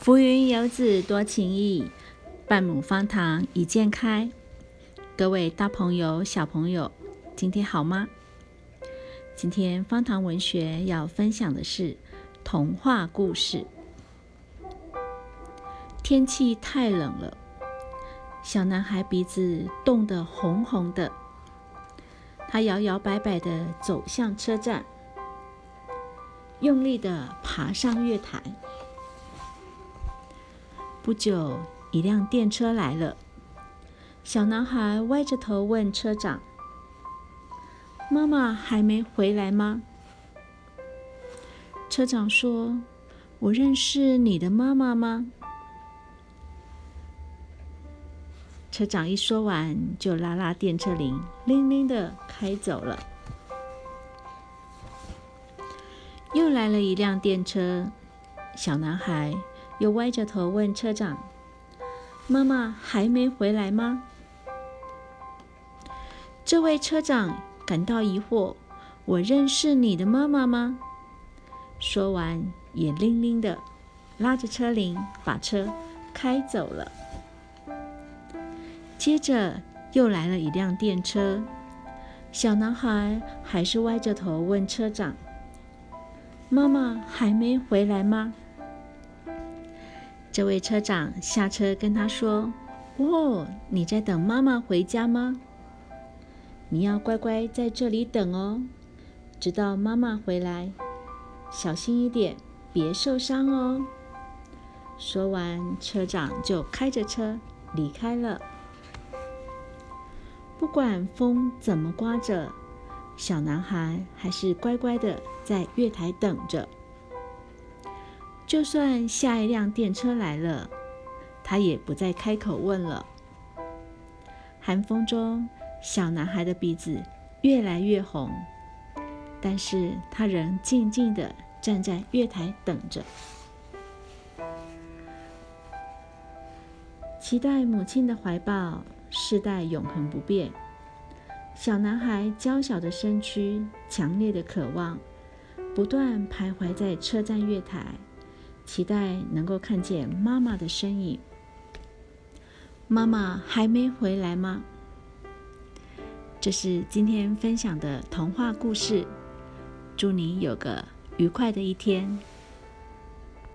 浮云游子多情意，半亩方塘一鉴开。各位大朋友、小朋友，今天好吗？今天方塘文学要分享的是童话故事。天气太冷了，小男孩鼻子冻得红红的，他摇摇摆摆地走向车站，用力地爬上月台。不久，一辆电车来了。小男孩歪着头问车长：“妈妈还没回来吗？”车长说：“我认识你的妈妈吗？”车长一说完，就拉拉电车铃，铃铃的开走了。又来了一辆电车，小男孩。又歪着头问车长：“妈妈还没回来吗？”这位车长感到疑惑：“我认识你的妈妈吗？”说完，也拎拎的拉着车铃，把车开走了。接着又来了一辆电车，小男孩还是歪着头问车长：“妈妈还没回来吗？”这位车长下车跟他说：“哦，你在等妈妈回家吗？你要乖乖在这里等哦，直到妈妈回来。小心一点，别受伤哦。”说完，车长就开着车离开了。不管风怎么刮着，小男孩还是乖乖的在月台等着。就算下一辆电车来了，他也不再开口问了。寒风中，小男孩的鼻子越来越红，但是他仍静静的站在月台等着，期待母亲的怀抱，世代永恒不变。小男孩娇小的身躯，强烈的渴望，不断徘徊在车站月台。期待能够看见妈妈的身影。妈妈还没回来吗？这是今天分享的童话故事。祝你有个愉快的一天。